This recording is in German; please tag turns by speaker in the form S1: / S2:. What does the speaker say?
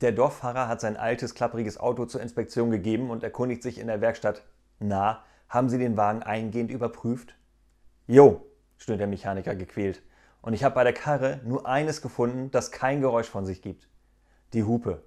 S1: Der Dorffahrer hat sein altes, klappriges Auto zur Inspektion gegeben und erkundigt sich in der Werkstatt. Na, haben Sie den Wagen eingehend überprüft? Jo, stöhnt der Mechaniker gequält. Und ich habe bei der Karre nur eines gefunden, das kein Geräusch von sich gibt. Die Hupe.